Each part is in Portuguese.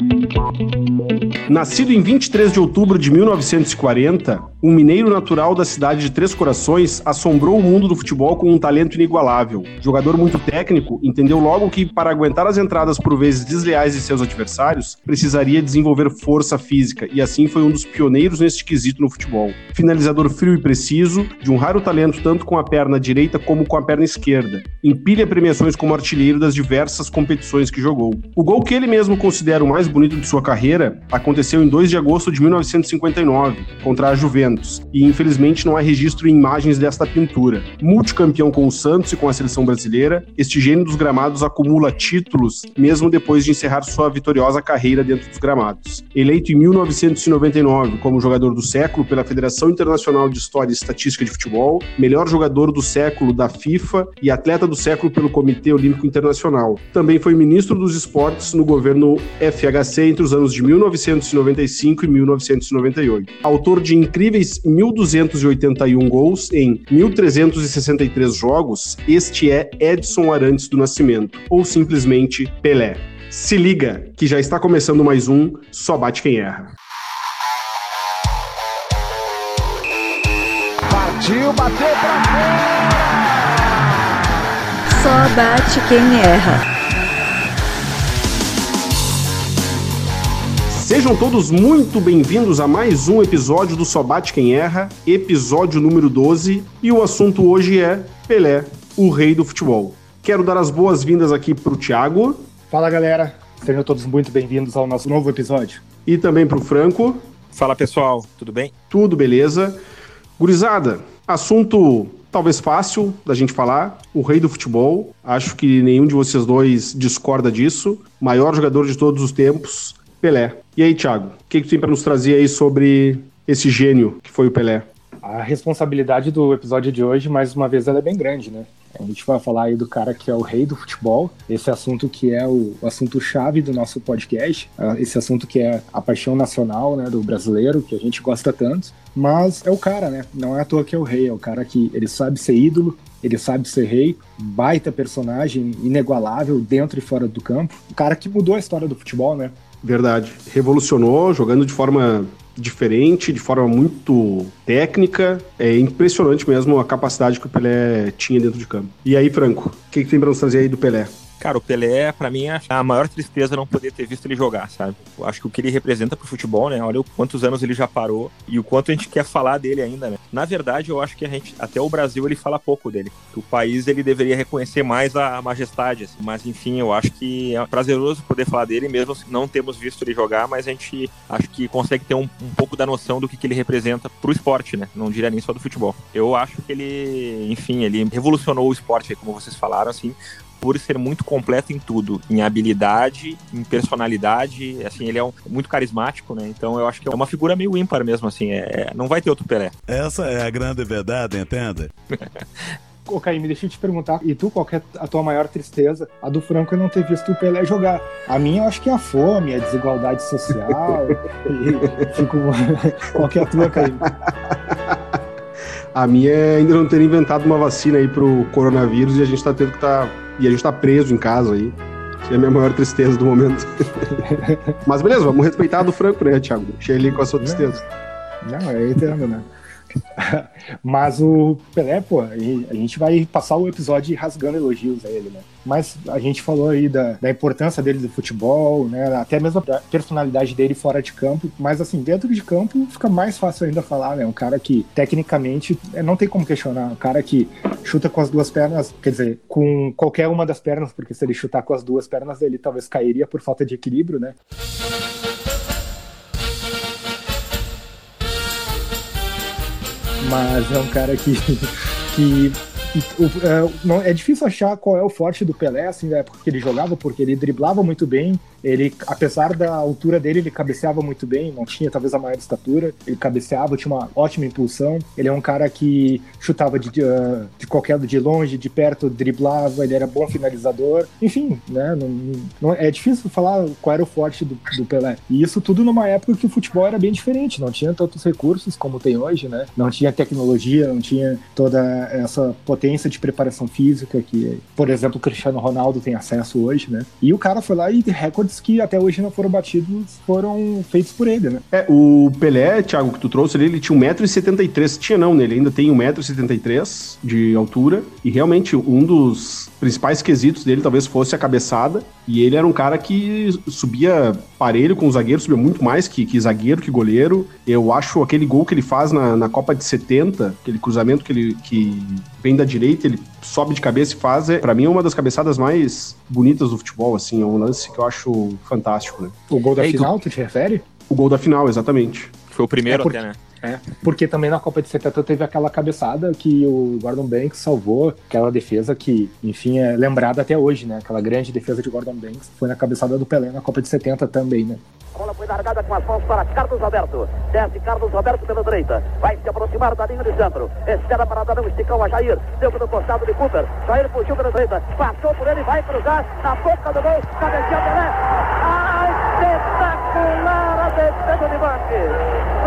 Thank you. Nascido em 23 de outubro de 1940, um mineiro natural da cidade de Três Corações assombrou o mundo do futebol com um talento inigualável. Jogador muito técnico, entendeu logo que, para aguentar as entradas por vezes desleais de seus adversários, precisaria desenvolver força física e assim foi um dos pioneiros neste quesito no futebol. Finalizador frio e preciso, de um raro talento tanto com a perna direita como com a perna esquerda. Empilha premiações como artilheiro das diversas competições que jogou. O gol que ele mesmo considera o mais bonito de sua carreira aconteceu aconteceu em 2 de agosto de 1959, contra a Juventus, e infelizmente não há registro em imagens desta pintura. Multicampeão com o Santos e com a seleção brasileira, este gênio dos gramados acumula títulos mesmo depois de encerrar sua vitoriosa carreira dentro dos gramados. Eleito em 1999 como jogador do século pela Federação Internacional de História e Estatística de Futebol, melhor jogador do século da FIFA e atleta do século pelo Comitê Olímpico Internacional. Também foi ministro dos esportes no governo FHC entre os anos de 1900 1995 e 1998. Autor de incríveis 1.281 gols em 1.363 jogos, este é Edson Arantes do Nascimento, ou simplesmente Pelé. Se liga, que já está começando mais um Só Bate Quem Erra. Partiu, bateu pra fora! Só bate quem erra. Sejam todos muito bem-vindos a mais um episódio do Só Bate Quem Erra, episódio número 12, e o assunto hoje é Pelé, o rei do futebol. Quero dar as boas-vindas aqui para o Thiago. Fala galera, sejam todos muito bem-vindos ao nosso novo episódio. E também para o Franco. Fala pessoal, tudo bem? Tudo beleza. Gurizada, assunto talvez fácil da gente falar, o rei do futebol. Acho que nenhum de vocês dois discorda disso. Maior jogador de todos os tempos, Pelé. E aí, Thiago, o que, que tu tem para nos trazer aí sobre esse gênio que foi o Pelé? A responsabilidade do episódio de hoje, mais uma vez, ela é bem grande, né? A gente vai falar aí do cara que é o rei do futebol, esse assunto que é o, o assunto-chave do nosso podcast, ah, esse assunto que é a paixão nacional né, do brasileiro, que a gente gosta tanto, mas é o cara, né? Não é à toa que é o rei, é o cara que ele sabe ser ídolo, ele sabe ser rei, baita personagem, inegualável dentro e fora do campo, o cara que mudou a história do futebol, né? Verdade. Revolucionou, jogando de forma diferente, de forma muito técnica. É impressionante mesmo a capacidade que o Pelé tinha dentro de campo. E aí, Franco, o que, que tem para nos trazer aí do Pelé? Cara, o Pelé, para mim, é a maior tristeza não poder ter visto ele jogar, sabe? Eu acho que o que ele representa pro futebol, né? Olha quantos anos ele já parou e o quanto a gente quer falar dele ainda, né? Na verdade, eu acho que a gente, até o Brasil, ele fala pouco dele. O país, ele deveria reconhecer mais a majestade, assim. Mas, enfim, eu acho que é prazeroso poder falar dele, mesmo se não temos visto ele jogar, mas a gente acho que consegue ter um, um pouco da noção do que, que ele representa pro esporte, né? Não diria nem só do futebol. Eu acho que ele, enfim, ele revolucionou o esporte, como vocês falaram, assim, por ser muito completo em tudo, em habilidade, em personalidade, assim, ele é um, muito carismático, né? Então eu acho que é uma figura meio ímpar mesmo, assim, é, não vai ter outro Pelé. Essa é a grande verdade, entende? Ô, Caíme, deixa eu te perguntar, e tu, qual é a tua maior tristeza? A do Franco é não ter visto o Pelé jogar. A minha, eu acho que é a fome, a desigualdade social. e, fico... qual que é a tua, Caíme? A minha é ainda não ter inventado uma vacina aí pro coronavírus e a gente tá tendo que estar tá e a gente tá preso em casa aí. Que é a minha maior tristeza do momento. Mas beleza, vamos respeitar do Franco, né, Thiago? Deixa ele com a sua tristeza. Não, eu entendo, né? Mas o Pelé, pô, a gente vai passar o episódio rasgando elogios a ele, né? Mas a gente falou aí da, da importância dele do futebol, né? Até mesmo a personalidade dele fora de campo. Mas assim, dentro de campo fica mais fácil ainda falar, né? Um cara que tecnicamente é, não tem como questionar. Um cara que chuta com as duas pernas, quer dizer, com qualquer uma das pernas, porque se ele chutar com as duas pernas, ele talvez cairia por falta de equilíbrio, né? Mas é um cara que, que é, é difícil achar qual é o forte do Pelé, assim, da época que ele jogava, porque ele driblava muito bem, ele, apesar da altura dele, ele cabeceava muito bem, não tinha talvez a maior estatura, ele cabeceava, tinha uma ótima impulsão, ele é um cara que chutava de, de, de qualquer de longe, de perto, driblava, ele era bom finalizador, enfim, né, não, não, é difícil falar qual era o forte do, do Pelé, e isso tudo numa época que o futebol era bem diferente, não tinha tantos recursos como tem hoje, né, não tinha tecnologia, não tinha toda essa potência potência de preparação física que, por exemplo, o Cristiano Ronaldo tem acesso hoje, né? E o cara foi lá e recordes que até hoje não foram batidos foram feitos por ele, né? É, o Pelé, Thiago, que tu trouxe ali, ele tinha 1,73m. Tinha não, né? Ele ainda tem 1,73m de altura. E realmente, um dos principais quesitos dele talvez fosse a cabeçada. E ele era um cara que subia parelho com o zagueiro, subia muito mais que, que zagueiro, que goleiro. Eu acho aquele gol que ele faz na, na Copa de 70, aquele cruzamento que ele que vem da direita, ele sobe de cabeça e faz, é, para mim é uma das cabeçadas mais bonitas do futebol, assim, é um lance que eu acho fantástico, né? O gol da Ei, final, tu... tu te refere? O gol da final, exatamente. Foi o primeiro é porque, até, né? É, porque também na Copa de 70 teve aquela cabeçada que o Gordon Banks salvou, aquela defesa que, enfim, é lembrada até hoje, né? Aquela grande defesa de Gordon Banks foi na cabeçada do Pelé na Copa de 70 também, né? bola foi largada com as mãos para Carlos Alberto. Desce Carlos Alberto pela direita. Vai se aproximar da linha de centro. Espera para dar um esticão a Jair. Deu no costado de Cooper. Jair fugiu pela direita. Passou por ele, vai cruzar na boca do gol. Cabeceou Pelé. Ah, espetacular defesa de Banque.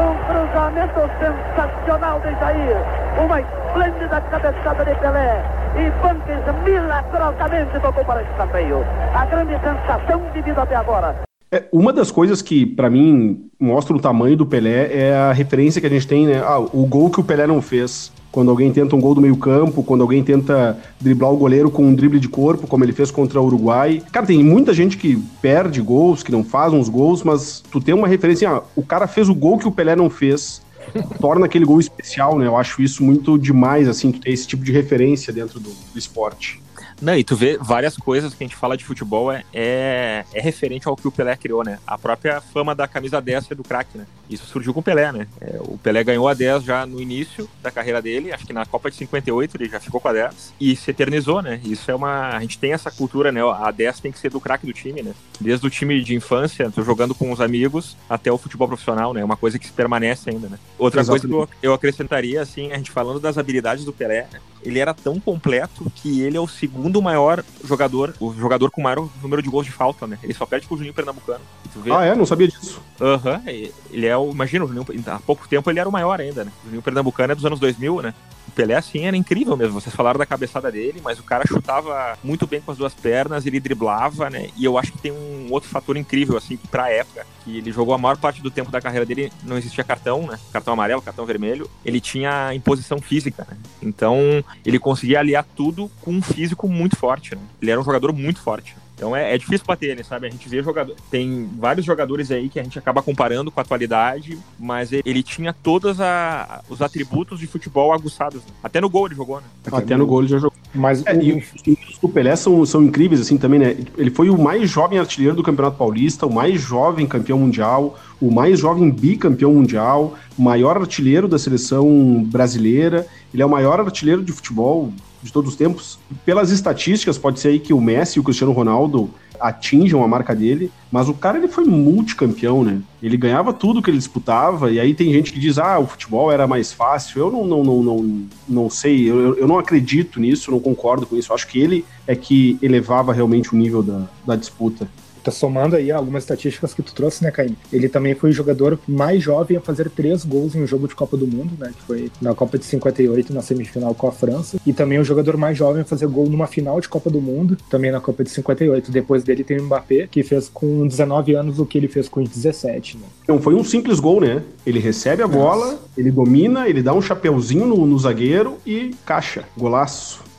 Um cruzamento sensacional de Jair. Uma esplêndida cabeçada de Pelé. E Banques milagrosamente tocou para esse escanteio. A grande sensação vivida até agora. É, uma das coisas que, para mim, mostra o tamanho do Pelé é a referência que a gente tem, né? Ah, o gol que o Pelé não fez. Quando alguém tenta um gol do meio-campo, quando alguém tenta driblar o goleiro com um drible de corpo, como ele fez contra o Uruguai. Cara, tem muita gente que perde gols, que não faz uns gols, mas tu tem uma referência, ah, o cara fez o gol que o Pelé não fez. torna aquele gol especial, né? Eu acho isso muito demais, assim, tu ter esse tipo de referência dentro do, do esporte. Não, e tu vê várias coisas que a gente fala de futebol é, é, é referente ao que o Pelé criou, né? A própria fama da camisa 10 do craque, né? Isso surgiu com o Pelé, né? É, o Pelé ganhou a 10 já no início da carreira dele, acho que na Copa de 58 ele já ficou com a 10 e se eternizou, né? Isso é uma. A gente tem essa cultura, né? A 10 tem que ser do craque do time, né? Desde o time de infância, jogando com os amigos, até o futebol profissional, né? É uma coisa que se permanece ainda, né? Outra Exatamente. coisa que eu, eu acrescentaria, assim, a gente falando das habilidades do Pelé, né? ele era tão completo que ele é o segundo maior jogador, o jogador com maior número de gols de falta, né? Ele só perde pro Juninho Pernambucano. Ah, é? Não sabia disso. Aham, uhum. ele é o, imagina, o Juninho, há pouco tempo ele era o maior ainda, né? O Juninho Pernambucano é dos anos 2000, né? O Pelé, assim, era incrível mesmo. Vocês falaram da cabeçada dele, mas o cara chutava muito bem com as duas pernas, ele driblava, né? E eu acho que tem um outro fator incrível, assim, pra época, que ele jogou a maior parte do tempo da carreira dele, não existia cartão, né? Cartão amarelo, cartão vermelho. Ele tinha imposição física, né? Então, ele conseguia aliar tudo com um físico muito forte, né? Ele era um jogador muito forte. Então é, é, difícil bater ele, sabe? A gente vê jogador. Tem vários jogadores aí que a gente acaba comparando com a atualidade, mas ele, ele tinha todos a, os atributos de futebol aguçados. Né? Até no gol ele jogou, né? Até, Até no gol ele já jogou. Mas é, o... e os números do Pelé são, são incríveis, assim, também, né? Ele foi o mais jovem artilheiro do Campeonato Paulista, o mais jovem campeão mundial, o mais jovem bicampeão mundial, o maior artilheiro da seleção brasileira. Ele é o maior artilheiro de futebol de todos os tempos. Pelas estatísticas, pode ser aí que o Messi e o Cristiano Ronaldo atinjam a marca dele, mas o cara ele foi multicampeão, né? Ele ganhava tudo que ele disputava, e aí tem gente que diz, ah, o futebol era mais fácil. Eu não, não, não, não, não sei, eu, eu não acredito nisso, não concordo com isso. Eu acho que ele é que elevava realmente o nível da, da disputa tá somando aí algumas estatísticas que tu trouxe, né, Caim? Ele também foi o jogador mais jovem a fazer três gols em um jogo de Copa do Mundo, né? Que foi na Copa de 58, na semifinal com a França. E também o jogador mais jovem a fazer gol numa final de Copa do Mundo, também na Copa de 58. Depois dele tem o Mbappé, que fez com 19 anos o que ele fez com 17, né? Não foi um simples gol, né? Ele recebe a bola, Nossa. ele domina, ele dá um chapeuzinho no, no zagueiro e caixa. Golaço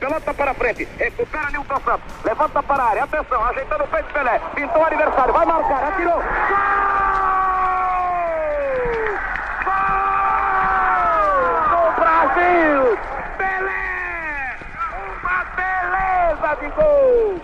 pelota para frente, recupera Nilton Santos, levanta para a área, atenção, ajeitando o peito Pelé, pintou o adversário, vai marcar, atirou. Gol! Brasil! Pelé! Uma beleza de gol!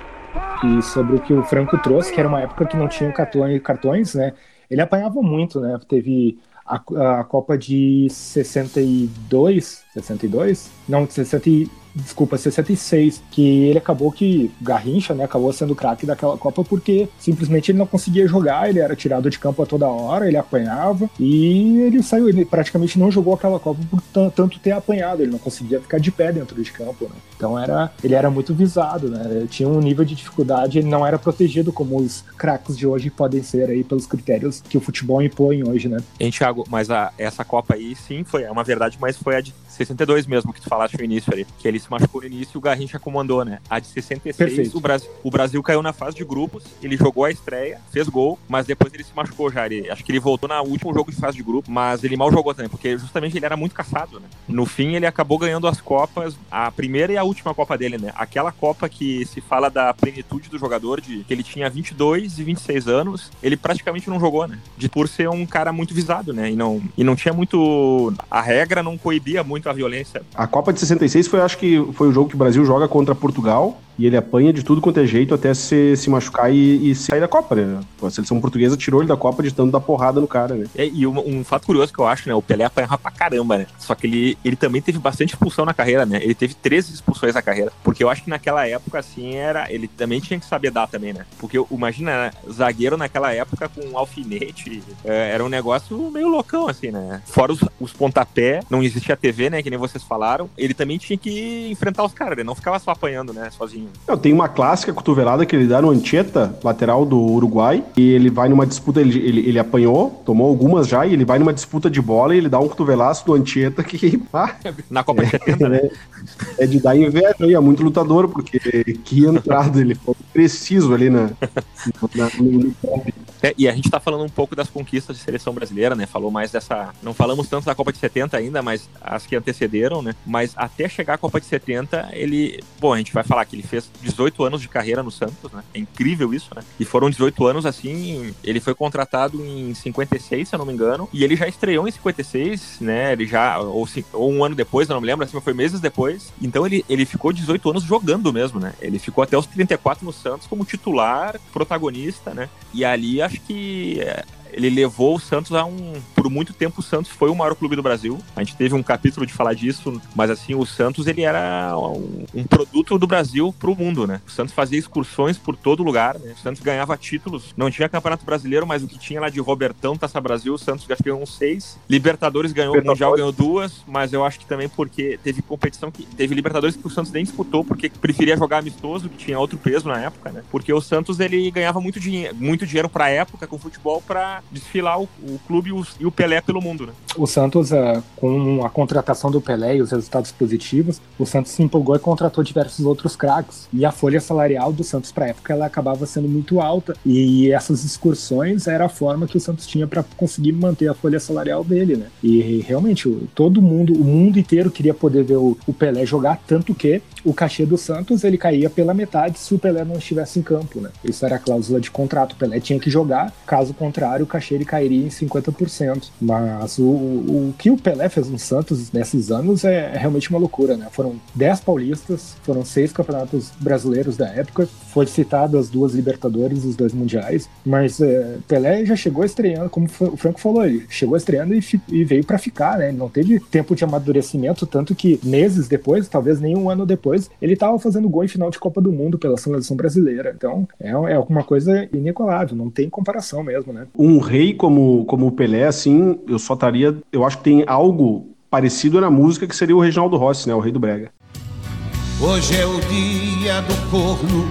E sobre o que o Franco trouxe, que era uma época que não tinha cartões, né? Ele apanhava muito, né? Teve a, a Copa de 62, 62? Não, 60 desculpa, 66, que ele acabou que Garrincha, né, acabou sendo craque daquela Copa porque simplesmente ele não conseguia jogar, ele era tirado de campo a toda hora, ele apanhava e ele saiu, ele praticamente não jogou aquela Copa por tanto ter apanhado, ele não conseguia ficar de pé dentro de campo, né? Então era, ele era muito visado, né? Ele tinha um nível de dificuldade, ele não era protegido como os craques de hoje podem ser aí pelos critérios que o futebol impõe hoje, né? Hein, Thiago, mas a, essa Copa aí sim foi é uma verdade, mas foi a de 62 mesmo que tu falaste no início ali, que ele se machucou no início e o Garrincha comandou, né? A de 66, o Brasil, o Brasil caiu na fase de grupos, ele jogou a estreia, fez gol, mas depois ele se machucou já. Ele, acho que ele voltou no último jogo de fase de grupo, mas ele mal jogou também, porque justamente ele era muito caçado, né? No fim, ele acabou ganhando as Copas, a primeira e a última Copa dele, né? Aquela Copa que se fala da plenitude do jogador, de que ele tinha 22 e 26 anos, ele praticamente não jogou, né? De, por ser um cara muito visado, né? E não, e não tinha muito. A regra não coibia muito a violência. A Copa de 66 foi, acho que foi o jogo que o Brasil joga contra Portugal e ele apanha de tudo quanto é jeito até se, se machucar e, e sair da Copa, né? A seleção portuguesa tirou ele da Copa de tanto dar porrada no cara, né? É, e um, um, fato curioso que eu acho, né? O Pelé apanhava pra caramba, né? Só que ele, ele também teve bastante expulsão na carreira, né? Ele teve 13 expulsões na carreira. Porque eu acho que naquela época, assim, era. Ele também tinha que saber dar também, né? Porque imagina, né? zagueiro naquela época com um alfinete. É, era um negócio meio loucão, assim, né? Fora os, os pontapé, não existia TV, né? Que nem vocês falaram. Ele também tinha que enfrentar os caras, ele não ficava só apanhando, né? Sozinho. Não, tem uma clássica cotovelada que ele dá no Anchieta, lateral do Uruguai, e ele vai numa disputa, ele, ele, ele apanhou, tomou algumas já, e ele vai numa disputa de bola e ele dá um cotovelaço do Anchieta que. Ah, Na Copa de 70, né? É de dar inveja aí, é muito lutador, porque que entrada ele foi preciso ali na, na, no, no é, e a gente tá falando um pouco das conquistas de seleção brasileira, né? Falou mais dessa. Não falamos tanto da Copa de 70 ainda, mas as que antecederam, né? Mas até chegar à Copa de 70, ele. Bom, a gente vai falar que ele fez 18 anos de carreira no Santos, né? É incrível isso, né? E foram 18 anos assim. Ele foi contratado em 56, se eu não me engano, e ele já estreou em 56, né? Ele já. Ou, ou um ano depois, eu não me lembro, assim, foi meses depois. Então ele, ele ficou 18 anos jogando mesmo, né? Ele ficou até os 34 no Santos como titular, protagonista, né? E ali acho que é, ele levou o Santos a um. Por muito tempo, o Santos foi o maior clube do Brasil. A gente teve um capítulo de falar disso, mas assim, o Santos ele era um, um produto do Brasil para o mundo, né? O Santos fazia excursões por todo lugar, né? O Santos ganhava títulos. Não tinha Campeonato Brasileiro, mas o que tinha lá de Robertão, Taça Brasil, o Santos já ganhou uns seis. Libertadores ganhou, o Mundial ganhou duas, mas eu acho que também porque teve competição que. Teve Libertadores que o Santos nem disputou, porque preferia jogar amistoso, que tinha outro peso na época, né? Porque o Santos ele ganhava muito dinheiro, muito dinheiro pra época com futebol para desfilar o, o clube e o, e o, Pelé pelo mundo, né? O Santos, uh, com a contratação do Pelé e os resultados positivos, o Santos se empolgou e contratou diversos outros craques. E a folha salarial do Santos para época ela acabava sendo muito alta. E essas excursões era a forma que o Santos tinha para conseguir manter a folha salarial dele, né? E realmente todo mundo, o mundo inteiro queria poder ver o Pelé jogar, tanto que o cachê do Santos ele caía pela metade se o Pelé não estivesse em campo, né? Isso era a cláusula de contrato. O Pelé tinha que jogar, caso contrário, o cachê ele cairia em 50%. Mas o, o, que o Pelé fez no Santos nesses anos é, é, realmente uma loucura, né? Foram 10 paulistas, foram seis campeonatos brasileiros da época, foi citado as duas Libertadores, os dois Mundiais, mas é, Pelé já chegou estreando, como o Franco falou, ele chegou estreando e, e veio para ficar, né? Não teve tempo de amadurecimento, tanto que meses depois, talvez nem um ano depois, ele estava fazendo gol em final de Copa do Mundo pela seleção brasileira. Então é, é uma coisa inigualável, não tem comparação mesmo, né? Um rei como, como o Pelé, assim, eu só estaria. Eu acho que tem algo parecido na música que seria o Reginaldo Rossi, né? O rei do Brega. Hoje é o dia do corno,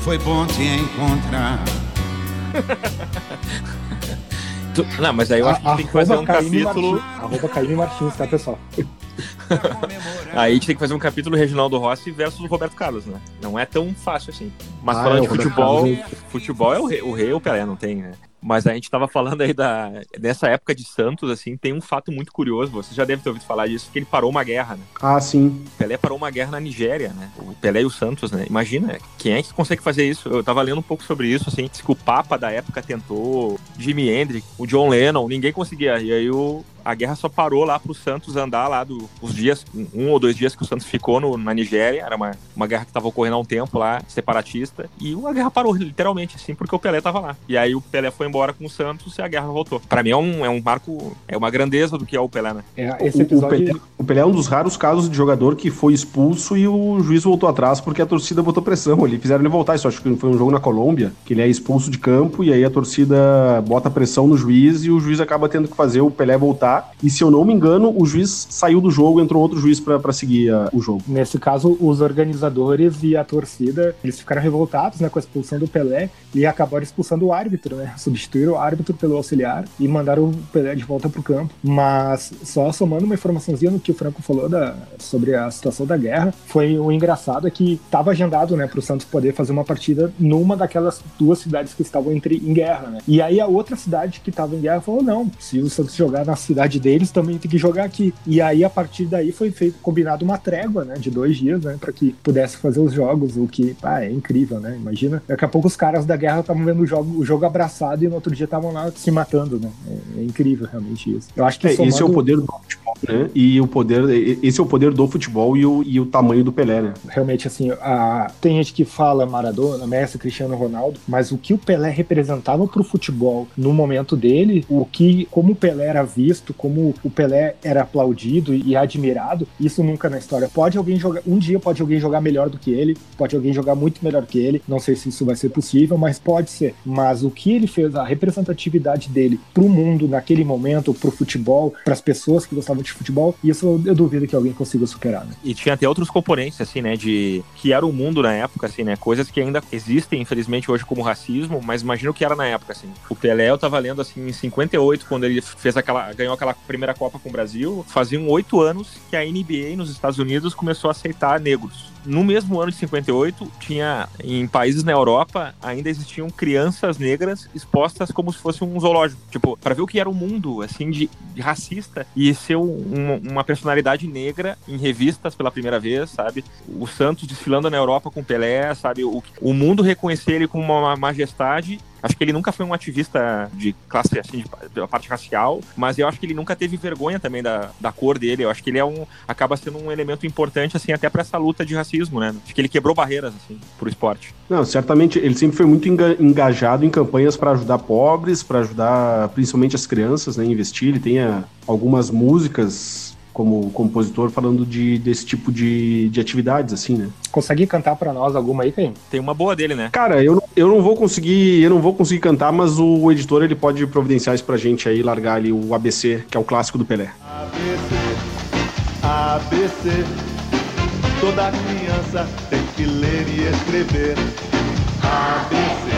foi bom te encontrar. tu, não, mas aí eu acho que a, tem que fazer um capítulo. Martins, arroba Caíme Martins, tá, pessoal? Aí a gente tem que fazer um capítulo Reginaldo Rossi versus Roberto Carlos, né? Não é tão fácil assim. Mas ah, falando é, de futebol, Carlos... futebol é o rei, o rei o Pelé, não tem, né? Mas a gente estava falando aí da nessa época de Santos, assim, tem um fato muito curioso. Você já deve ter ouvido falar disso, que ele parou uma guerra, né? Ah, sim. Pelé parou uma guerra na Nigéria, né? O Pelé e o Santos, né? Imagina, quem é que consegue fazer isso? Eu tava lendo um pouco sobre isso, assim, que o Papa da época tentou, Jimi Hendrix, o John Lennon, ninguém conseguia. E aí o, A guerra só parou lá pro Santos andar lá do, os dias, um ou dois dias que o Santos ficou no, na Nigéria. Era uma, uma guerra que tava ocorrendo há um tempo lá, separatista. E a guerra parou, literalmente, assim, porque o Pelé tava lá. E aí o Pelé foi embora com o Santos e a guerra voltou. Pra mim é um, é um marco, é uma grandeza do que é o Pelé, né? É, esse O- episódio. O, Pelé, o Pelé é um dos raros casos de jogador que foi expulso e o juiz voltou atrás porque a torcida botou pressão ali. Fizeram ele voltar. Isso acho que foi um jogo na Colômbia, que ele é expulso de campo e aí a torcida bota pressão no juiz e o juiz acaba tendo que fazer o Pelé voltar. E se eu não me engano, o juiz saiu do jogo, entrou outro juiz pra seguir ah, o jogo. Nesse caso, os organizadores e a torcida, eles ficaram revoltados né, com a expulsão do Pelé e acabaram expulsando o árbitro, né? Substituíram o árbitro pelo auxiliar e mandaram o Pelé de volta pro campo. Mas só somando uma informaçãozinha no que o Franco falou da, sobre a situação da guerra, foi o engraçado é que estava agendado, né, pro Santos poder fazer uma partida numa daquelas duas cidades que estavam entre, em guerra, né? E aí a outra cidade que estava em guerra falou: não, se o Santos jogar na cidade deles, também tem que jogar aqui. E aí a partir daí foi feito, combinado uma trégua, né, de dois dias, né, para que pudesse fazer os jogos, o que, ah, é incrível, né? Imagina, daqui a pouco os caras da guerra estavam vendo o jogo, o jogo abraçado e no outro dia estavam lá se matando, né? É, é incrível realmente isso. Eu acho que É, esse é o poder do futebol, né? E o poder, esse é o poder do futebol e o, e o tamanho do Pelé, né? realmente assim, a... tem gente que fala Maradona, Messi, Cristiano Ronaldo, mas o que o Pelé representava pro futebol no momento dele, o que como o Pelé era visto, como o Pelé era aplaudido e admirado, isso nunca na história. Pode alguém jogar, um dia pode alguém jogar melhor do que ele, pode alguém jogar muito melhor que ele, não sei se isso vai ser possível, mas pode ser. Mas o que ele fez, a representatividade dele pro mundo naquele momento, pro futebol, pras pessoas que gostavam de futebol, isso eu, duvido que alguém consiga superar, né? E tinha até outros componentes, assim, né, de... Que era o mundo na época, assim, né, coisas que ainda existem, infelizmente, hoje como racismo, mas imagina o que era na época, assim. O Pelé, eu tava lendo, assim, em 58, quando ele fez aquela... ganhou aquela primeira Copa com o Brasil, faziam oito anos que a NBA nos Estados Unidos começou a aceitar negros. No mesmo ano de 58, tinha em países na Europa ainda existiam crianças negras expostas como se fosse um zoológico. Tipo, para ver o que era o mundo, assim, de, de racista e ser um- uma personalidade negra em revistas pela primeira vez, sabe? O Santos desfilando na Europa com Pelé, sabe? O, o mundo reconhecer ele como uma majestade. Acho que ele nunca foi um ativista de classe, assim, de, da parte racial, mas eu acho que ele nunca teve vergonha também da, da cor dele. Eu acho que ele é um, acaba sendo um elemento importante, assim, até para essa luta de racismo, né? Acho que ele quebrou barreiras, assim, pro esporte. Não, certamente ele sempre foi muito enga- engajado em campanhas para ajudar pobres, para ajudar principalmente as crianças, né, investir. Ele tem ah, algumas músicas como compositor falando de, desse tipo de, de atividades, assim, né? Consegue cantar pra nós alguma aí, Caim? Tem uma boa dele, né? Cara, eu, não- eu não vou conseguir, eu não vou conseguir cantar, mas o editor ele pode providenciar isso pra gente aí, largar ali o ABC, que é o clássico do Pelé. ABC, ABC. Toda criança tem que ler e escrever. ABC.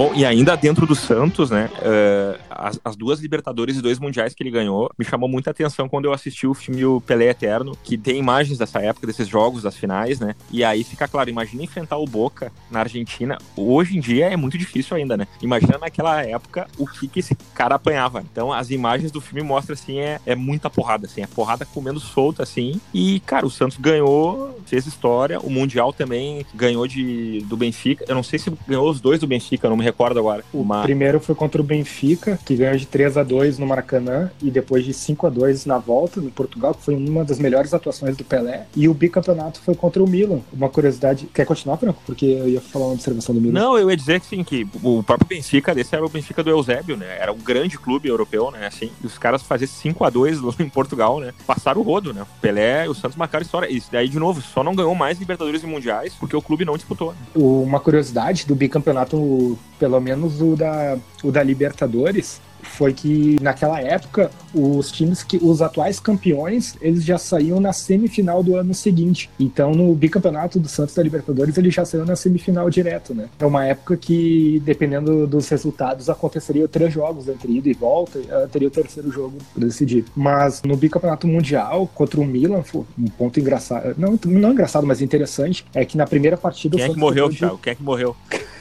Bom, e ainda dentro do Santos, né? eh, as, as duas Libertadores e dois Mundiais que ele ganhou me chamou muita atenção quando eu assisti o filme O Pelé Eterno, que tem imagens dessa época, desses jogos, das finais, né? E aí fica claro, imagina enfrentar o Boca na Argentina. Hoje em dia é muito difícil ainda, né? Imagina naquela época o que, que esse cara apanhava. Então as imagens do filme mostram assim, é, é muita porrada, assim, é porrada comendo solta, assim. E, cara, o Santos ganhou, fez história. O Mundial também ganhou de, do Benfica. Eu não sei se ganhou os dois do Benfica, eu não me recordo agora. O Mas- primeiro foi contra o Benfica, que ganhou de 3 a 2 no Maracanã, e depois de 5 a 2 na volta, no Portugal, que foi uma das melhores atuações do Pelé. E o bicampeonato foi contra o Milan. Uma curiosidade. Quer continuar, Franco? Porque eu ia falar uma observação do Milan. Não, eu ia dizer que sim, que o próprio Benfica, desse era o Benfica do Eusébio, né? Era um grande clube europeu, né? Assim, os caras faziam 5 a 2 em Portugal, né? Passaram o rodo, né? O Pelé e o Santos marcaram história. E daí, de novo, só não ganhou mais Libertadores e Mundiais porque o clube não disputou. né? Uma curiosidade do bicampeonato, pelo menos o da, o da Libertadores, foi que naquela época os times que os atuais campeões eles já saíam na semifinal do ano seguinte. Então no bicampeonato do Santos da Libertadores ele já saiu na semifinal direto, né? É uma época que dependendo dos resultados aconteceria três jogos entre ida e volta, eh, teria o terceiro jogo para decidir. Mas no bicampeonato mundial contra o Milan, foi um ponto engraçado, não, não engraçado, mas interessante é que na primeira partida Quem o é que morreu, de- Thiago? Quem é que morreu?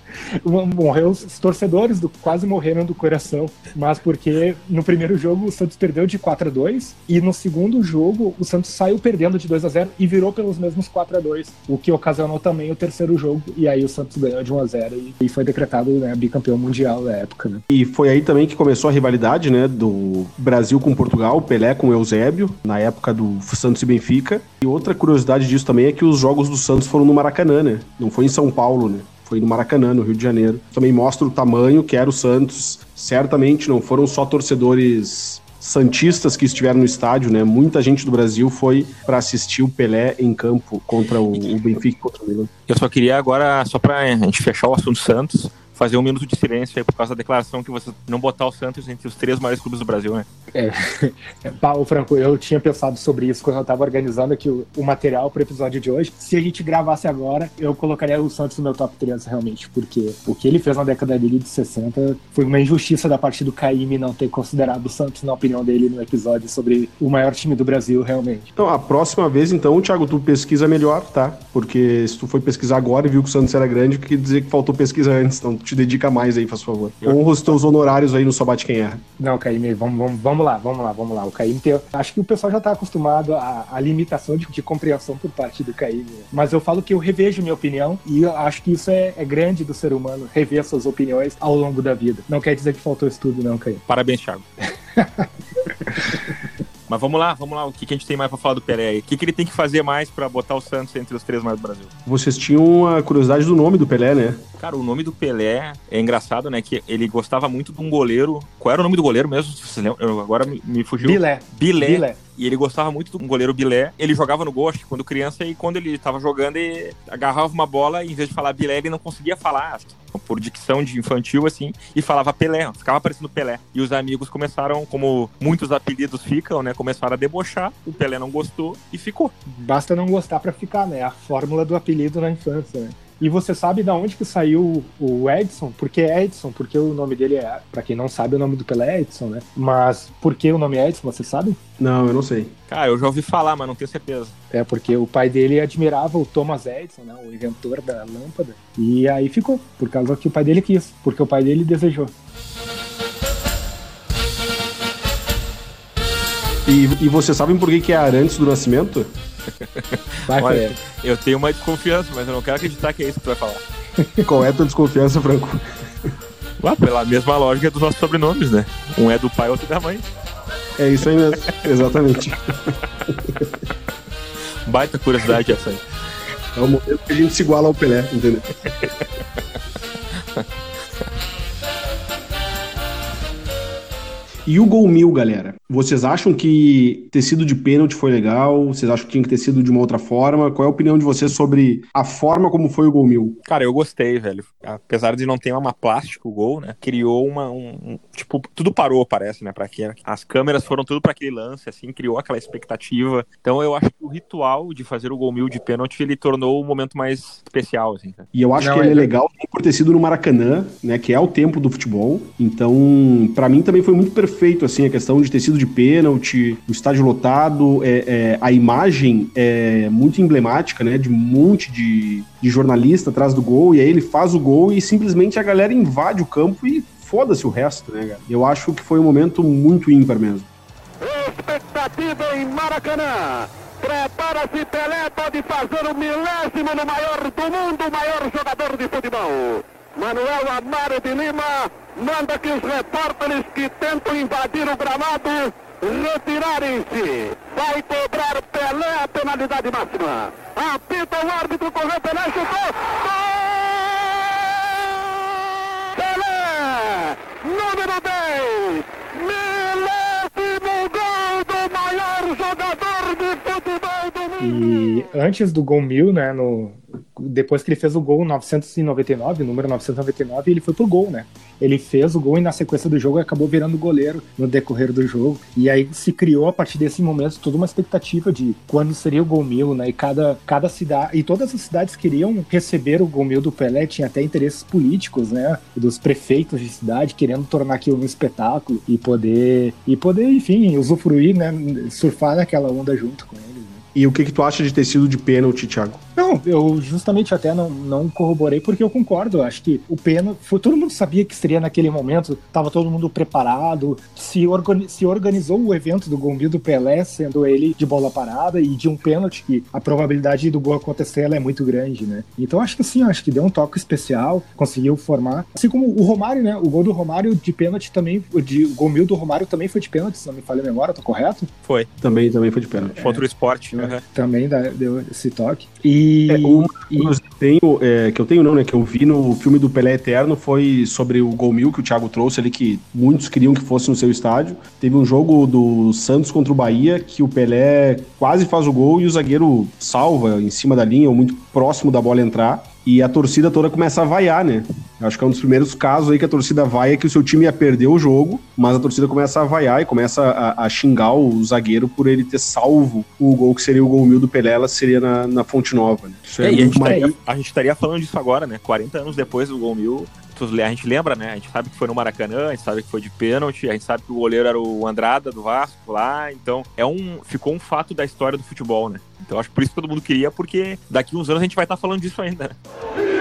Morreu, os torcedores do, quase morreram do coração, mas porque no primeiro jogo o Santos perdeu de 4 a 2 e no segundo jogo o Santos saiu perdendo de 2 a 0 e virou pelos mesmos 4 a 2 o que ocasionou também o terceiro jogo, e aí o Santos ganhou de 1 a 0 e, e foi decretado né, bicampeão mundial da época. Né? E foi aí também que começou a rivalidade né, do Brasil com Portugal, Pelé com Eusébio, na época do Santos e Benfica. E outra curiosidade disso também é que os jogos do Santos foram no Maracanã, né? Não foi em São Paulo, né? Foi no Maracanã, no Rio de Janeiro. Também mostra o tamanho que era o Santos. Certamente não foram só torcedores santistas que estiveram no estádio, né? Muita gente do Brasil foi para assistir o Pelé em campo contra o, o Benfica contra o Milan. Eu só queria agora, só para a gente fechar o assunto Santos, fazer um minuto de silêncio aí por causa da declaração que você não botar o Santos entre os três maiores clubes do Brasil, né? É, Paulo Franco, eu tinha pensado sobre isso quando eu estava organizando aqui o, o material para o episódio de hoje. Se a gente gravasse agora, eu colocaria o Santos no meu top 3 realmente, porque o que ele fez na década de 60 foi uma injustiça da parte do Caíme não ter considerado o Santos, na opinião dele, no episódio sobre o maior time do Brasil, realmente. Então, a próxima vez, então, Thiago, tu pesquisa melhor, tá? Porque se tu foi pesquisar agora e viu que o Santos era grande, quer dizer que faltou pesquisa antes, então te dedica mais aí, faz favor. Honra os teus honorários aí no Só Bate Quem Erra. Não, Caíme, vamos, vamos, vamos lá, vamos lá, vamos lá. O Caíme tem... Acho que o pessoal já tá acostumado à, à limitação de, de, compreensão por parte do Caíme. Mas eu falo que eu revejo minha opinião e eu acho que isso é, é grande do ser humano, rever suas opiniões ao longo da vida. Não quer dizer que faltou estudo, não, Caíme. Parabéns, Thiago. Mas vamos lá, vamos lá. O que, que a gente tem mais pra falar do Pelé aí? O que, que ele tem que fazer mais pra botar o Santos entre os três mais do Brasil? Vocês tinham a curiosidade do nome do Pelé, né? Cara, o nome do Pelé é engraçado, né? Que ele gostava muito de um goleiro. Qual era o nome do goleiro mesmo? Eu, agora me, me fugiu. Bilé. Bilé. Bilé. E ele gostava muito do goleiro Bilé. Ele jogava no gol, acho que quando criança, e quando ele tava jogando, ele agarrava uma bola e em vez de falar Bilé, ele não conseguia falar, por dicção de infantil, assim, e falava Pelé, ficava parecendo Pelé. E os amigos começaram, como muitos apelidos ficam, né? Começaram a debochar, o Pelé não gostou e ficou. Basta não gostar para ficar, né? A fórmula do apelido na infância, né? E você sabe da onde que saiu o Edson? Por que Edson? Porque o nome dele é, para quem não sabe, o nome do Pelé é Edson, né? Mas por que o nome é Edson, você sabe? Não, eu não sei. Cara, eu já ouvi falar, mas não tenho certeza. É porque o pai dele admirava o Thomas Edison, né, o inventor da lâmpada, e aí ficou, por causa que o pai dele quis, porque o pai dele desejou. E, e vocês sabem por que, que é Arantes do Nascimento? Vai, Olha, eu tenho uma desconfiança, mas eu não quero acreditar que é isso que tu vai falar. Qual é a tua desconfiança, Franco? Ué, pela mesma lógica dos nossos sobrenomes, né? Um é do pai, outro da mãe. É isso aí mesmo, exatamente. Baita curiosidade essa aí. É o momento que a gente se iguala ao Pelé, entendeu? E o gol mil, galera? Vocês acham que ter sido de pênalti foi legal? Vocês acham que tinha que ter sido de uma outra forma? Qual é a opinião de vocês sobre a forma como foi o gol mil? Cara, eu gostei, velho. Apesar de não ter uma plástica o gol, né? Criou uma. Um, um, tipo, tudo parou, parece, né? Pra que as câmeras foram tudo para aquele lance, assim, criou aquela expectativa. Então eu acho que o ritual de fazer o gol mil de pênalti ele tornou o momento mais especial, assim. Cara. E eu acho não, que ele é, é legal por ter sido no Maracanã, né? Que é o tempo do futebol. Então, para mim também foi muito perfeito perfeito, assim, a questão de ter sido de pênalti, o estádio lotado, é, é, a imagem é muito emblemática, né, de um monte de, de jornalista atrás do gol, e aí ele faz o gol e simplesmente a galera invade o campo e foda-se o resto, né, cara? Eu acho que foi um momento muito ímpar mesmo. Expectativa em Maracanã. Prepara-se, Pelé pode fazer o milésimo no maior do mundo, o maior jogador de futebol. Manuel Amaro de Lima manda que os repórteres que tentam invadir o gramado retirarem-se. Vai cobrar Pelé a penalidade máxima. Apita o árbitro, correu Pelé, chutou. Pelé, número 10, milésimo gol do maior jogador de futebol do mundo. E antes do gol mil, né, no, depois que ele fez o gol 999, número 999, ele foi pro gol, né? Ele fez o gol e na sequência do jogo acabou virando goleiro no decorrer do jogo. E aí se criou a partir desse momento toda uma expectativa de quando seria o gol mil, né? E cada, cada cidade, e todas as cidades queriam receber o gol mil do Pelé, tinha até interesses políticos, né? Dos prefeitos de cidade querendo tornar aquilo um espetáculo e poder, e poder, enfim, usufruir, né? Surfar naquela onda junto com eles. Né? E o que, que tu acha de ter sido de pênalti, Thiago? Não, eu justamente até não, não corroborei porque eu concordo. Acho que o pênalti. Todo mundo sabia que seria naquele momento, tava todo mundo preparado, se, organi se organizou o evento do gol do Pelé, sendo ele de bola parada e de um pênalti, que a probabilidade do gol acontecer ela é muito grande, né? Então acho que sim, acho que deu um toque especial, conseguiu formar. Assim como o Romário, né? O gol do Romário de pênalti também, o, de, o gol mil do Romário também foi de pênalti, se não me falha a memória, tô correto? Foi. Também, também foi de pênalti. Contra o esporte. Uhum. Também dá, deu esse toque. E. É, uma e- que eu tenho, é, que eu tenho não, né? Que eu vi no filme do Pelé Eterno foi sobre o gol mil que o Thiago trouxe ali, que muitos queriam que fosse no seu estádio. Teve um jogo do Santos contra o Bahia que o Pelé quase faz o gol e o zagueiro salva em cima da linha ou muito próximo da bola entrar. E a torcida toda começa a vaiar, né? Eu Acho que é um dos primeiros casos aí que a torcida vai é que o seu time ia perder o jogo, mas a torcida começa a vaiar e começa a, a xingar o zagueiro por ele ter salvo o gol que seria o gol mil do Pelé, ela seria na, na Fonte Nova. Né? Isso É, é, a gente, mais. estaria, a gente estaria falando disso agora, né? 40 anos depois do gol mil. A gente lembra, né? A gente sabe que foi no Maracanã, a gente sabe que foi de pênalti, a gente sabe que o goleiro era o Andrada do Vasco lá. Então, é um, ficou um fato da história do futebol, né? Então, acho que por isso que todo mundo queria, porque daqui uns anos a gente vai estar falando disso ainda. né?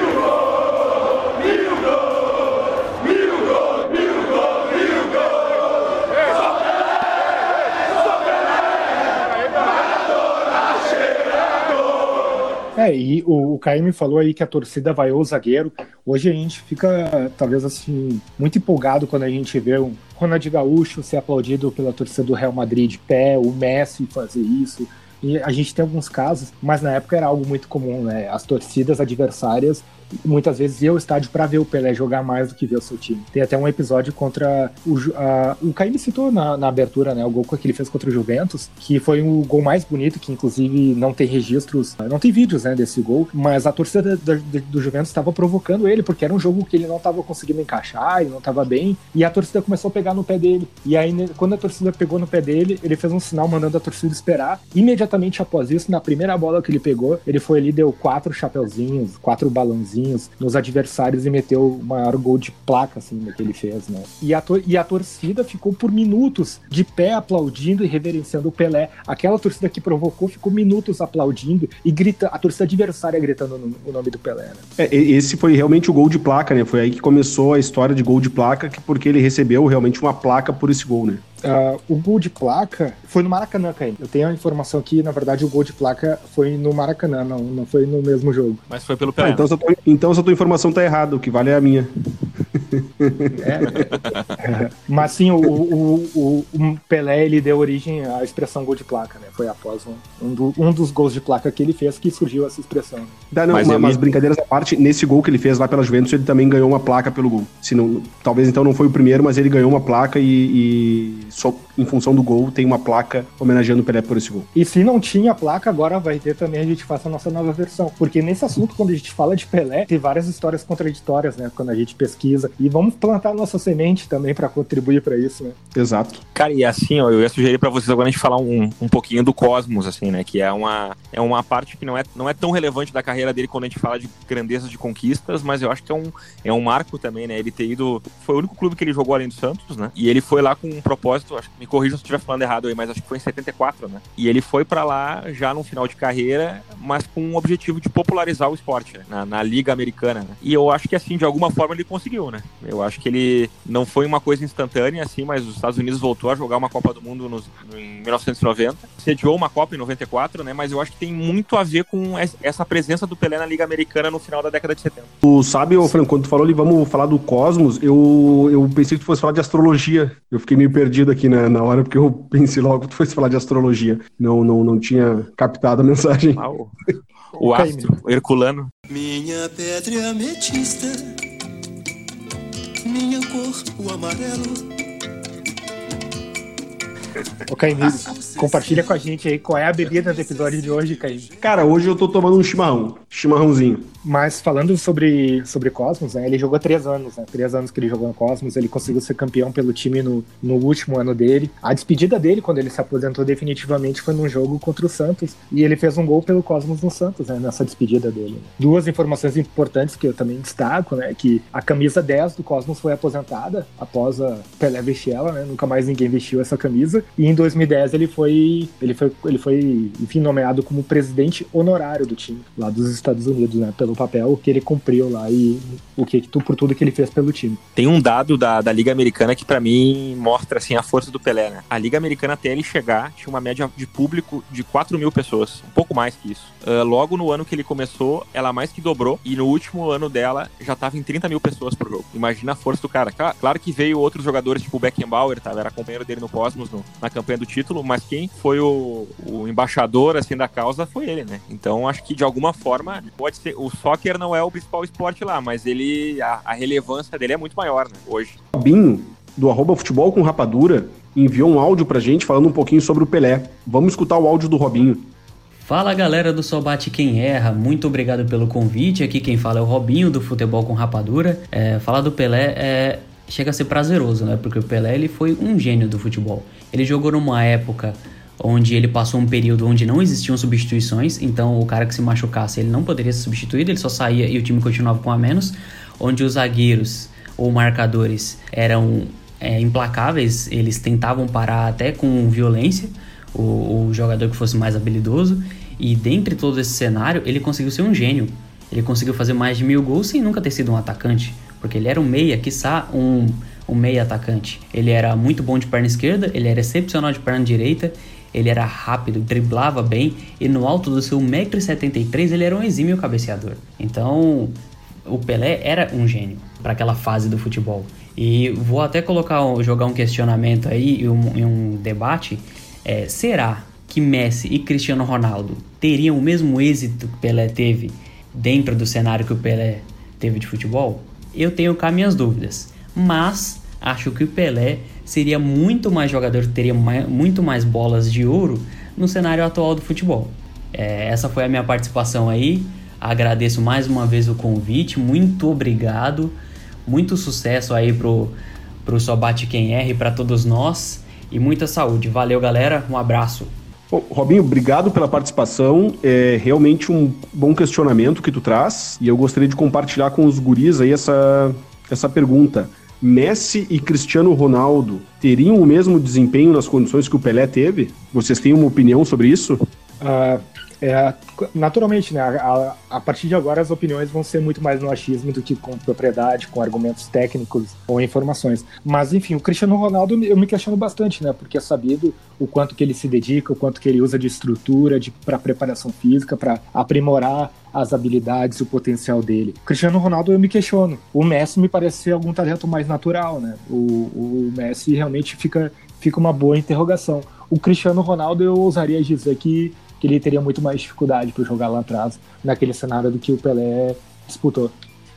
É, e o, o Caio me falou aí que a torcida vaiou o zagueiro. Hoje a gente fica, talvez assim, muito empolgado quando a gente vê um Ronaldinho Gaúcho ser aplaudido pela torcida do Real Madrid de pé, o Messi fazer isso. E a gente tem alguns casos, mas na época era algo muito comum, né? As torcidas adversárias muitas vezes iam ao estádio para ver o Pelé jogar mais do que ver o seu time. Tem até um episódio contra o a, o citou na, na abertura, né, o gol que ele fez contra o Juventus, que foi o gol mais bonito, que inclusive não tem registros, não tem vídeos, né, desse gol, mas a torcida da- da- do Juventus estava provocando ele, porque era um jogo que ele não estava conseguindo encaixar, ele não estava bem, e a torcida começou a pegar no pé dele. E aí, né, quando a torcida pegou no pé dele, ele fez um sinal mandando a torcida esperar. Imediatamente após isso, na primeira bola que ele pegou, ele foi ali, deu quatro chapeuzinhos, quatro balãozinhos nos adversários e meteu o maior gol de placa, assim, que ele fez, né? E a, e a torcida ficou por minutos de pé aplaudindo e reverenciando o Pelé. Aquela torcida que provocou ficou minutos aplaudindo e grita, a torcida adversária gritando no- o nome do Pelé, né? É, esse foi realmente o gol de placa, né? Foi aí que começou a história de gol de placa, que- porque ele recebeu realmente uma placa por esse gol, né? Ah, o gol de placa foi no Maracanã, Caio. Eu tenho a informação que, na verdade, o gol de placa foi no Maracanã, não, não foi no mesmo jogo. Mas foi pelo Ah, Pelé. então, essa tua, então essa tua informação tá errada, o que vale é a minha. É. Mas sim, o, o, o, o Pelé ele deu origem à expressão gol de placa, né? Foi após um, um, do- um dos gols de placa que ele fez que surgiu essa expressão. Tá, não, Mas eu mas brincadeiras à parte, nesse gol que ele fez lá pela Juventus, ele também ganhou uma placa pelo gol. Se não, talvez então não foi o primeiro, mas ele ganhou uma placa e, e só em função do gol tem uma placa homenageando o Pelé por esse gol. E se não tinha placa, agora vai ter também, a gente faz a nossa nova versão. Porque nesse assunto, quando a gente fala de Pelé, tem várias histórias contraditórias, né? Quando a gente pesquisa. E vamos plantar nossa semente também para contribuir para isso, né? Exato. Cara, e assim, ó, eu ia sugerir pra vocês agora a gente falar um, um pouquinho do Cosmos, assim, né? Que é uma, é uma parte que não é, não é tão relevante da carreira dele quando a gente fala de grandezas de conquistas, mas eu acho que é um, é um marco também, né? Ele ter ido. Foi o único clube que ele jogou além do Santos, né? E ele foi lá com um propósito, acho, me corrija se eu estiver falando errado aí, mas acho que foi em 74, né? E ele foi pra lá já no final de carreira, mas com um objetivo de popularizar o esporte, né? Na, na Liga Americana, né? E eu acho que, assim, de alguma forma ele conseguiu, né? Eu acho que ele não foi uma coisa instantânea, assim, mas os Estados Unidos voltou a jogar uma Copa do Mundo nos- em 1990, sediou uma Copa em 94, né? Mas eu acho que tem muito a ver com es- essa presença do Pelé na Liga Americana no final da década de 70. Tu sabe, ô Franco, quando tu falou ali, vamos falar do Cosmos, eu, eu pensei que tu fosse falar de astrologia. Eu fiquei meio perdido aqui na, na hora, porque eu pensei logo que tu fosse falar de astrologia. Não, não, não tinha captado a mensagem. Ah, o, o astro, o Herculano. Minha pedra é ametista, minha cor, o amarelo. Ô, Caim, compartilha com a gente aí qual é a bebida do episódio de hoje, Caim. Cara, hoje eu tô tomando um chimarrão. Chimarrãozinho. Mas falando sobre, sobre Cosmos, né, ele jogou três anos, né? Três anos que ele jogou no Cosmos, ele conseguiu ser campeão pelo time no, no último ano dele. A despedida dele, quando ele se aposentou definitivamente, foi num jogo contra o Santos. E ele fez um gol pelo Cosmos no Santos, né? Nessa despedida dele. Duas informações importantes que eu também destaco, né? Que a camisa 10 do Cosmos foi aposentada após a Pelé vestir ela, né? Nunca mais ninguém vestiu essa camisa. E em 2010 ele foi, ele foi, ele foi enfim, nomeado como presidente honorário do time, lá dos Estados Unidos, né? Pelo papel que ele cumpriu lá e o que por tudo que ele fez pelo time. Tem um dado da, da Liga Americana que para mim mostra assim a força do Pelé, né? A Liga Americana até ele chegar tinha uma média de público de 4 mil pessoas, um pouco mais que isso. Uh, logo no ano que ele começou, ela mais que dobrou e no último ano dela já tava em 30 mil pessoas por jogo. Imagina a força do cara. Claro que veio outros jogadores tipo o Beckenbauer, tá? era companheiro dele no Cosmos no, na campanha do título, mas quem foi o, o embaixador assim da causa foi ele, né? Então acho que de alguma forma pode ser o soccer não é o principal esporte lá, mas ele a, a relevância dele é muito maior, né? Hoje. Robinho, do arroba futebol com rapadura, enviou um áudio pra gente falando um pouquinho sobre o Pelé. Vamos escutar o áudio do Robinho. Fala galera do Só Bate Quem Erra, muito obrigado pelo convite. Aqui quem fala é o Robinho do Futebol com Rapadura. É, falar do Pelé é, chega a ser prazeroso, né? Porque o Pelé ele foi um gênio do futebol. Ele jogou numa época onde ele passou um período onde não existiam substituições, então o cara que se machucasse ele não poderia ser substituído, ele só saía e o time continuava com a menos, onde os zagueiros ou marcadores eram é, implacáveis, eles tentavam parar até com violência o, o jogador que fosse mais habilidoso, e dentre todo esse cenário ele conseguiu ser um gênio. Ele conseguiu fazer mais de mil gols sem nunca ter sido um atacante, porque ele era um meia, quiçá um, um meia atacante. Ele era muito bom de perna esquerda, ele era excepcional de perna direita, ele era rápido, driblava bem e no alto do seu 1,73m ele era um exímio cabeceador. Então, o Pelé era um gênio para aquela fase do futebol. E vou até colocar jogar um questionamento aí e um, um, debate. É, será que Messi e Cristiano Ronaldo teriam o mesmo êxito que Pelé teve dentro do cenário que o Pelé teve de futebol? Eu tenho cá minhas dúvidas, mas acho que o Pelé seria muito mais jogador, teria mais, muito mais bolas de ouro no cenário atual do futebol. É, essa foi a minha participação aí. Agradeço mais uma vez o convite. Muito obrigado. Muito sucesso aí pro, pro Só Bate Quem R para todos nós. E muita saúde. Valeu, galera. Um abraço. Bom, Robinho, obrigado pela participação. É realmente um bom questionamento que tu traz. E eu gostaria de compartilhar com os guris aí essa, essa pergunta. Messi e Cristiano Ronaldo teriam o mesmo desempenho nas condições que o Pelé teve? Vocês têm uma opinião sobre isso? Uh, é, naturalmente, né? A, a, partir de agora as opiniões vão ser muito mais no achismo do que com propriedade, com argumentos técnicos ou informações. Mas enfim, o Cristiano Ronaldo eu me questiono bastante, né? Porque é sabido o quanto que ele se dedica, o quanto que ele usa de estrutura, de para preparação física, para aprimorar as habilidades e o potencial dele. O Cristiano Ronaldo eu me questiono. O Messi me parece ser algum talento mais natural, né? O, o Messi realmente fica fica uma boa interrogação. O Cristiano Ronaldo eu ousaria dizer que que ele teria muito mais dificuldade para jogar lá atrás, naquele cenário do que o Pelé disputou.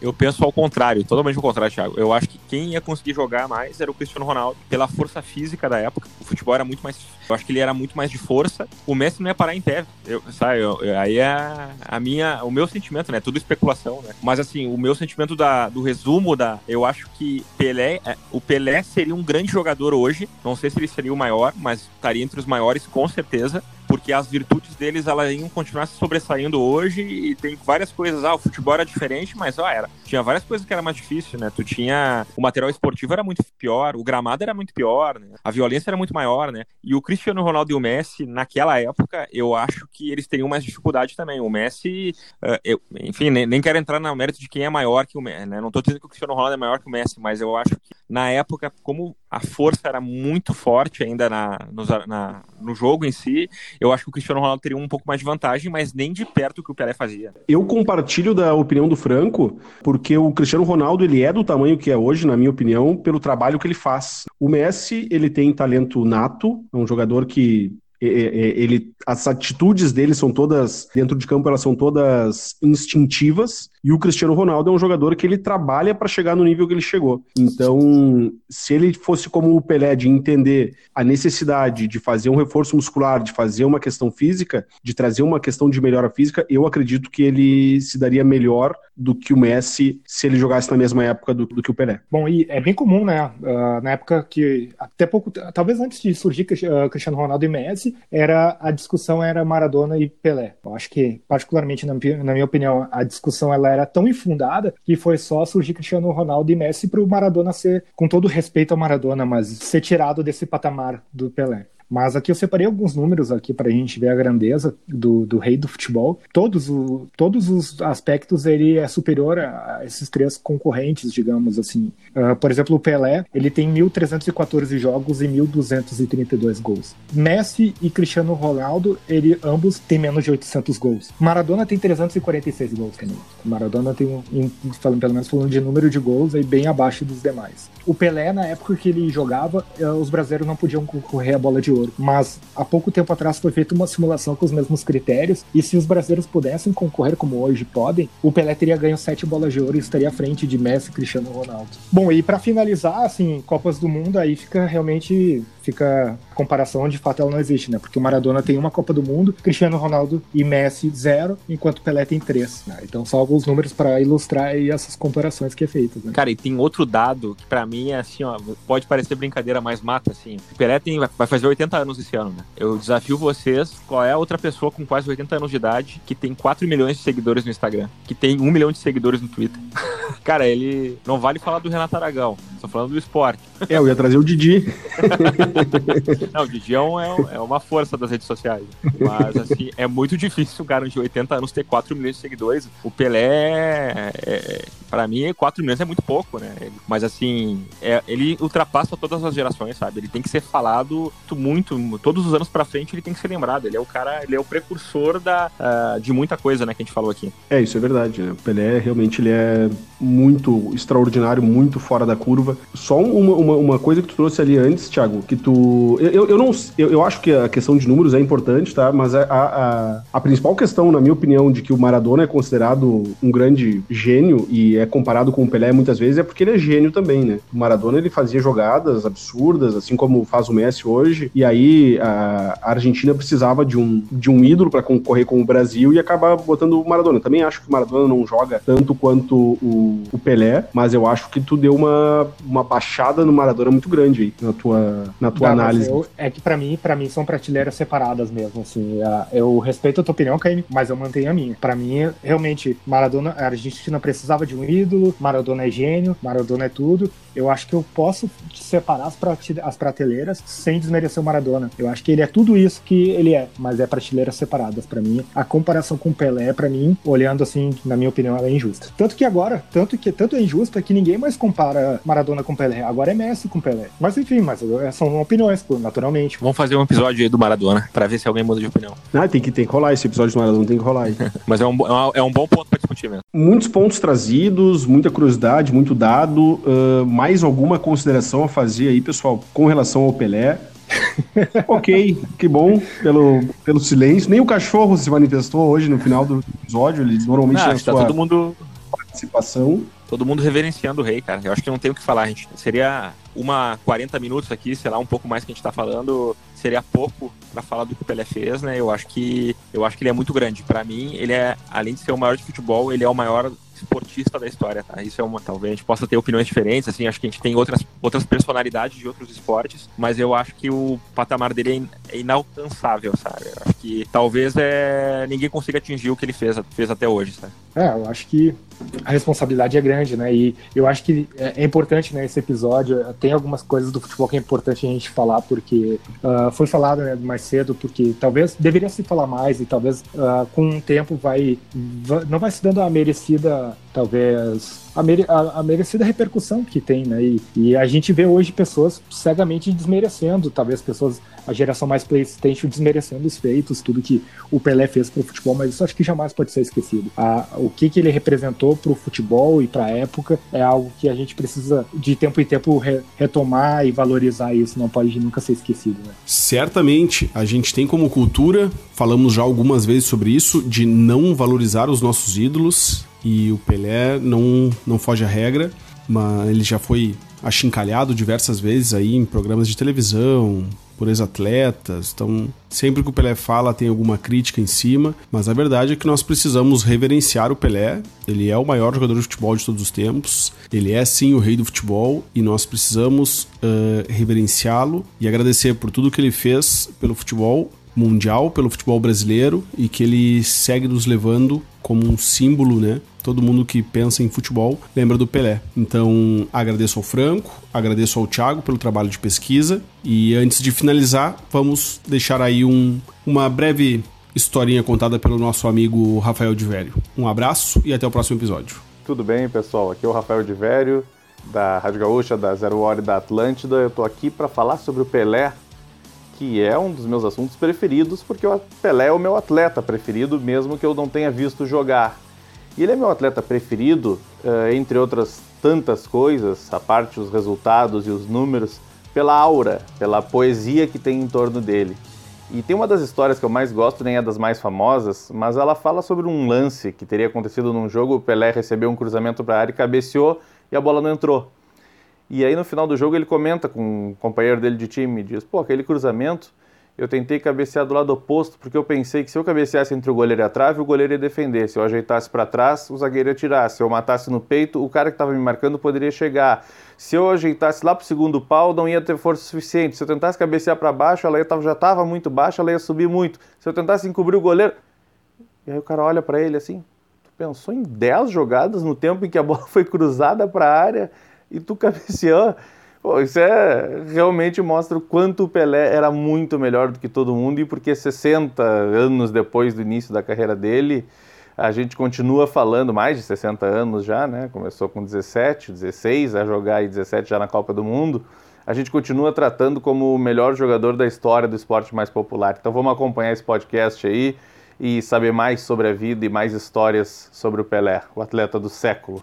Eu penso ao contrário, totalmente ao contrário, Thiago. Eu acho que quem ia conseguir jogar mais era o Cristiano Ronaldo, pela força física da época. O futebol era muito mais. Eu acho que ele era muito mais de força. O Messi não ia parar em pé. Eu, sabe, eu, aí é a minha, o meu sentimento, né? Tudo especulação, né? Mas assim, o meu sentimento da, do resumo da. Eu acho que Pelé, é, o Pelé seria um grande jogador hoje. Não sei se ele seria o maior, mas estaria entre os maiores com certeza porque as virtudes deles elas iam continuar se sobressaindo hoje e tem várias coisas. Ah, o futebol era diferente, mas ó, era. Tinha várias coisas que era mais difícil, né? Tu tinha. O material esportivo era muito pior, o gramado era muito pior, né? A violência era muito maior, né? E o Cristiano Ronaldo e o Messi, naquela época, eu acho que eles teriam mais dificuldade também. O Messi, uh, eu, enfim, nem, nem, quero entrar no mérito de quem é maior que o Messi, né? Não tô dizendo que o Cristiano Ronaldo é maior que o Messi, mas eu acho que na época, como a força era muito forte ainda na, no, na, no jogo em si, eu acho que o Cristiano Ronaldo teria um pouco mais de vantagem, mas nem de perto o que o Pelé fazia. Eu compartilho da opinião do Franco, porque o Cristiano Ronaldo ele é do tamanho que é hoje, na minha opinião, pelo trabalho que ele faz. O Messi, ele tem talento nato, é um jogador que ele as atitudes dele são todas dentro de campo elas são todas instintivas E o Cristiano Ronaldo é um jogador que ele trabalha para chegar no nível que ele chegou. Então, se ele fosse como o Pelé de entender a necessidade de fazer um reforço muscular, de fazer uma questão física, de trazer uma questão de melhora física, eu acredito que ele se daria melhor do que o Messi se ele jogasse na mesma época do, do que o Pelé. Bom, e é bem comum, né? Uh, na época que até pouco, talvez antes de surgir uh, Cristiano Ronaldo e Messi, era a discussão era Maradona e Pelé. Eu acho que, particularmente na, na minha opinião, a discussão ela era tão infundada que foi só surgir Cristiano Ronaldo e Messi para o Maradona ser, com todo respeito ao Maradona, mas ser tirado desse patamar do Pelé. Mas aqui eu separei alguns números aqui para a gente ver a grandeza do, do rei do futebol. Todos, o, todos os aspectos ele é superior a, esses três concorrentes, digamos assim. Uh, por exemplo, o Pelé, ele tem 1.314 jogos e 1.232 gols. Messi e Cristiano Ronaldo, ele ambos têm menos de 800 gols. Maradona tem 346 gols também. Maradona tem, um, falando, pelo menos falando de número de gols, aí bem abaixo dos demais. O Pelé, na época que ele jogava, uh, os brasileiros não podiam concorrer à bola de ouro. Mas há pouco tempo atrás foi feita uma simulação com os mesmos critérios, e se os brasileiros pudessem concorrer como hoje podem, o Pelé teria ganho sete bolas de ouro e estaria à frente de Messi e Cristiano Ronaldo. Bom, e para finalizar, assim, Copas do Mundo, aí fica realmente fica comparação de fato ela não existe, né? Porque o Maradona tem uma Copa do Mundo, Cristiano Ronaldo e Messi zero, enquanto Pelé tem três. Né? Então só alguns números para ilustrar essas comparações que é feitas. Né? Cara, e tem outro dado que para mim é assim, ó, pode parecer brincadeira, mas mata assim. Pelé tem, vai fazer 80 anos esse ano, né? Eu desafio vocês, qual é a outra pessoa com quase 80 anos de idade que tem 4 milhões de seguidores no Instagram, que tem 1 milhão de seguidores no Twitter. Cara, ele não vale falar do Renato Aragão, tô falando do esporte. É, eu ia trazer o Didi. Não, o Didi é, um, é, uma força das redes sociais. Mas, assim, é muito difícil um cara de 80 anos ter 4 milhões de seguidores. O Pelé, é, é para mim, 4 milhões é muito pouco, né? Mas, assim, é, ele ultrapassa todas as gerações, sabe? Ele tem que ser falado muito, todos os anos pra frente ele tem que ser lembrado. Ele é o cara, ele é o precursor da, uh, de muita coisa, né, que a gente falou aqui. É, isso é verdade, né? O Pelé, realmente, ele é muito extraordinário, muito fora da curva. Só uma, uma, uma coisa que tu trouxe ali antes, Thiago, que tu. Eu, eu, não. Eu, eu acho que a questão de números é importante, tá? Mas a, a, a, principal questão, na minha opinião, de que o Maradona é considerado um grande gênio e é comparado com o Pelé muitas vezes é porque ele é gênio também, né? O Maradona ele fazia jogadas absurdas, assim como faz o Messi hoje, e aí a, Argentina precisava de um, de um ídolo para concorrer com o Brasil e acabar botando o Maradona. Também acho que o Maradona não joga tanto quanto o, o Pelé, mas eu acho que tu deu uma, uma baixada no Maradona muito grande aí na tua, na tua análise. Eu, é que para mim, para mim são prateleiras separadas mesmo, assim. Eu respeito a tua opinião, Caim, mas eu mantenho a minha. Para mim, realmente, Maradona, a Argentina precisava de um ídolo, Maradona é gênio, Maradona é tudo. Eu acho que eu posso separar as, as prateleiras sem desmerecer o Maradona. Eu acho que ele é tudo isso que ele é, mas é prateleiras separadas para mim. A comparação com o Pelé, para mim, olhando assim, na minha opinião, ela é injusta. Tanto que agora, tanto que tanto é injusta que ninguém mais compara Maradona com Pelé. Agora é Messi com Pelé. Mas enfim, mas é, são opiniões, naturalmente. Vamos fazer um episódio aí do Maradona para ver se alguém muda de opinião. Ah, tem que, tem que rolar esse episódio do Maradona, tem que rolar aí. mas é um, é um bom ponto para discutir mesmo. Muitos pontos trazidos, muita curiosidade, muito dado. Uh, mais alguma consideração a fazer aí, pessoal, com relação ao Pelé? ok, que bom pelo, pelo silêncio. Nem o cachorro se manifestou hoje no final do episódio. Ele normalmente não, tá todo mundo participação. Todo mundo reverenciando o rei, cara. Eu acho que não tem o que falar, gente. Seria uma 40 minutos aqui, sei lá, um pouco mais que a gente tá falando, seria pouco para falar do que o Pelé fez, né? Eu acho que eu acho que ele é muito grande. Para mim, ele é além de ser o maior de futebol, ele é o maior esportista da história, tá? Isso é uma, talvez a gente possa ter opiniões diferentes, assim, acho que a gente tem outras, outras personalidades de outros esportes, mas eu acho que o patamar dele é, é inalcançável, sabe? Eu acho que talvez é, ninguém consiga atingir o que ele fez, fez até hoje, sabe? É, eu acho que a responsabilidade é grande, né? E eu acho que é, é importante, né, esse episódio, tem algumas coisas do futebol que é importante a gente falar, porque uh, foi falado né, mais cedo, porque talvez deveria se falar mais e talvez uh, com o tempo vai, vai, não vai se dando a merecida talvez a, mere, a, a, merecida repercussão que tem, né? E, e, a gente vê hoje pessoas cegamente desmerecendo, talvez pessoas, a geração mais PlayStation desmerecendo os feitos, tudo que o Pelé fez pro futebol, mas isso acho que jamais pode ser esquecido. A, o que, que ele representou pro futebol e pra época é algo que a gente precisa de tempo em tempo re, retomar e valorizar isso, não pode nunca ser esquecido, né? Certamente, a gente tem como cultura, falamos já algumas vezes sobre isso, de não valorizar os nossos ídolos e o Pelé não, não foge à regra, mas ele já foi achincalhado diversas vezes aí em programas de televisão, por ex-atletas. Então, sempre que o Pelé fala, tem alguma crítica em cima, mas a verdade é que nós precisamos reverenciar o Pelé. Ele é o maior jogador de futebol de todos os tempos, ele é sim o rei do futebol e nós precisamos uh, reverenciá-lo e agradecer por tudo que ele fez pelo futebol mundial, pelo futebol brasileiro e que ele segue nos levando como um símbolo, né? Todo mundo que pensa em futebol lembra do Pelé. Então, agradeço ao Franco, agradeço ao Thiago pelo trabalho de pesquisa e antes de finalizar, vamos deixar aí um, uma breve historinha contada pelo nosso amigo Rafael de Velho. Um abraço e até o próximo episódio. Tudo bem, pessoal? Aqui é o Rafael de Velho, da Rádio Gaúcha, da Zero Hora e da Atlântida. Eu tô aqui para falar sobre o Pelé, que é um dos meus assuntos preferidos, porque o Pelé é o meu atleta preferido, mesmo que eu não tenha visto jogar. E ele é meu atleta preferido, uh, entre outras tantas coisas, a parte os resultados e os números, pela aura, pela poesia que tem em torno dele. E tem uma das histórias que eu mais gosto, nem é das mais famosas, mas ela fala sobre um lance que teria acontecido num jogo, o Pelé recebeu um cruzamento para a área e cabeceou e a bola não entrou. E aí no final do jogo ele comenta com um companheiro dele de time e diz: pô, aquele cruzamento eu tentei cabecear do lado oposto porque eu pensei que se eu cabeceasse entre o goleiro e a trave, o goleiro ia defender. Se eu ajeitasse para trás, o zagueiro ia tirar. Se eu matasse no peito, o cara que estava me marcando poderia chegar. Se eu ajeitasse lá para o segundo pau, não ia ter força suficiente. Se eu tentasse cabecear para baixo, ela já estava muito baixa, ela ia subir muito. Se eu tentasse encobrir o goleiro. E aí o cara olha para ele assim: tu pensou em 10 jogadas no tempo em que a bola foi cruzada para a área? e tu cabeceou. Pô, isso é realmente mostra o quanto o Pelé era muito melhor do que todo mundo e porque 60 anos depois do início da carreira dele, a gente continua falando, mais de 60 anos já, né? Começou com 17, 16 a jogar e 17 já na Copa do Mundo. A gente continua tratando como o melhor jogador da história do esporte mais popular. Então vamos acompanhar esse podcast aí e saber mais sobre a vida e mais histórias sobre o Pelé, o atleta do século.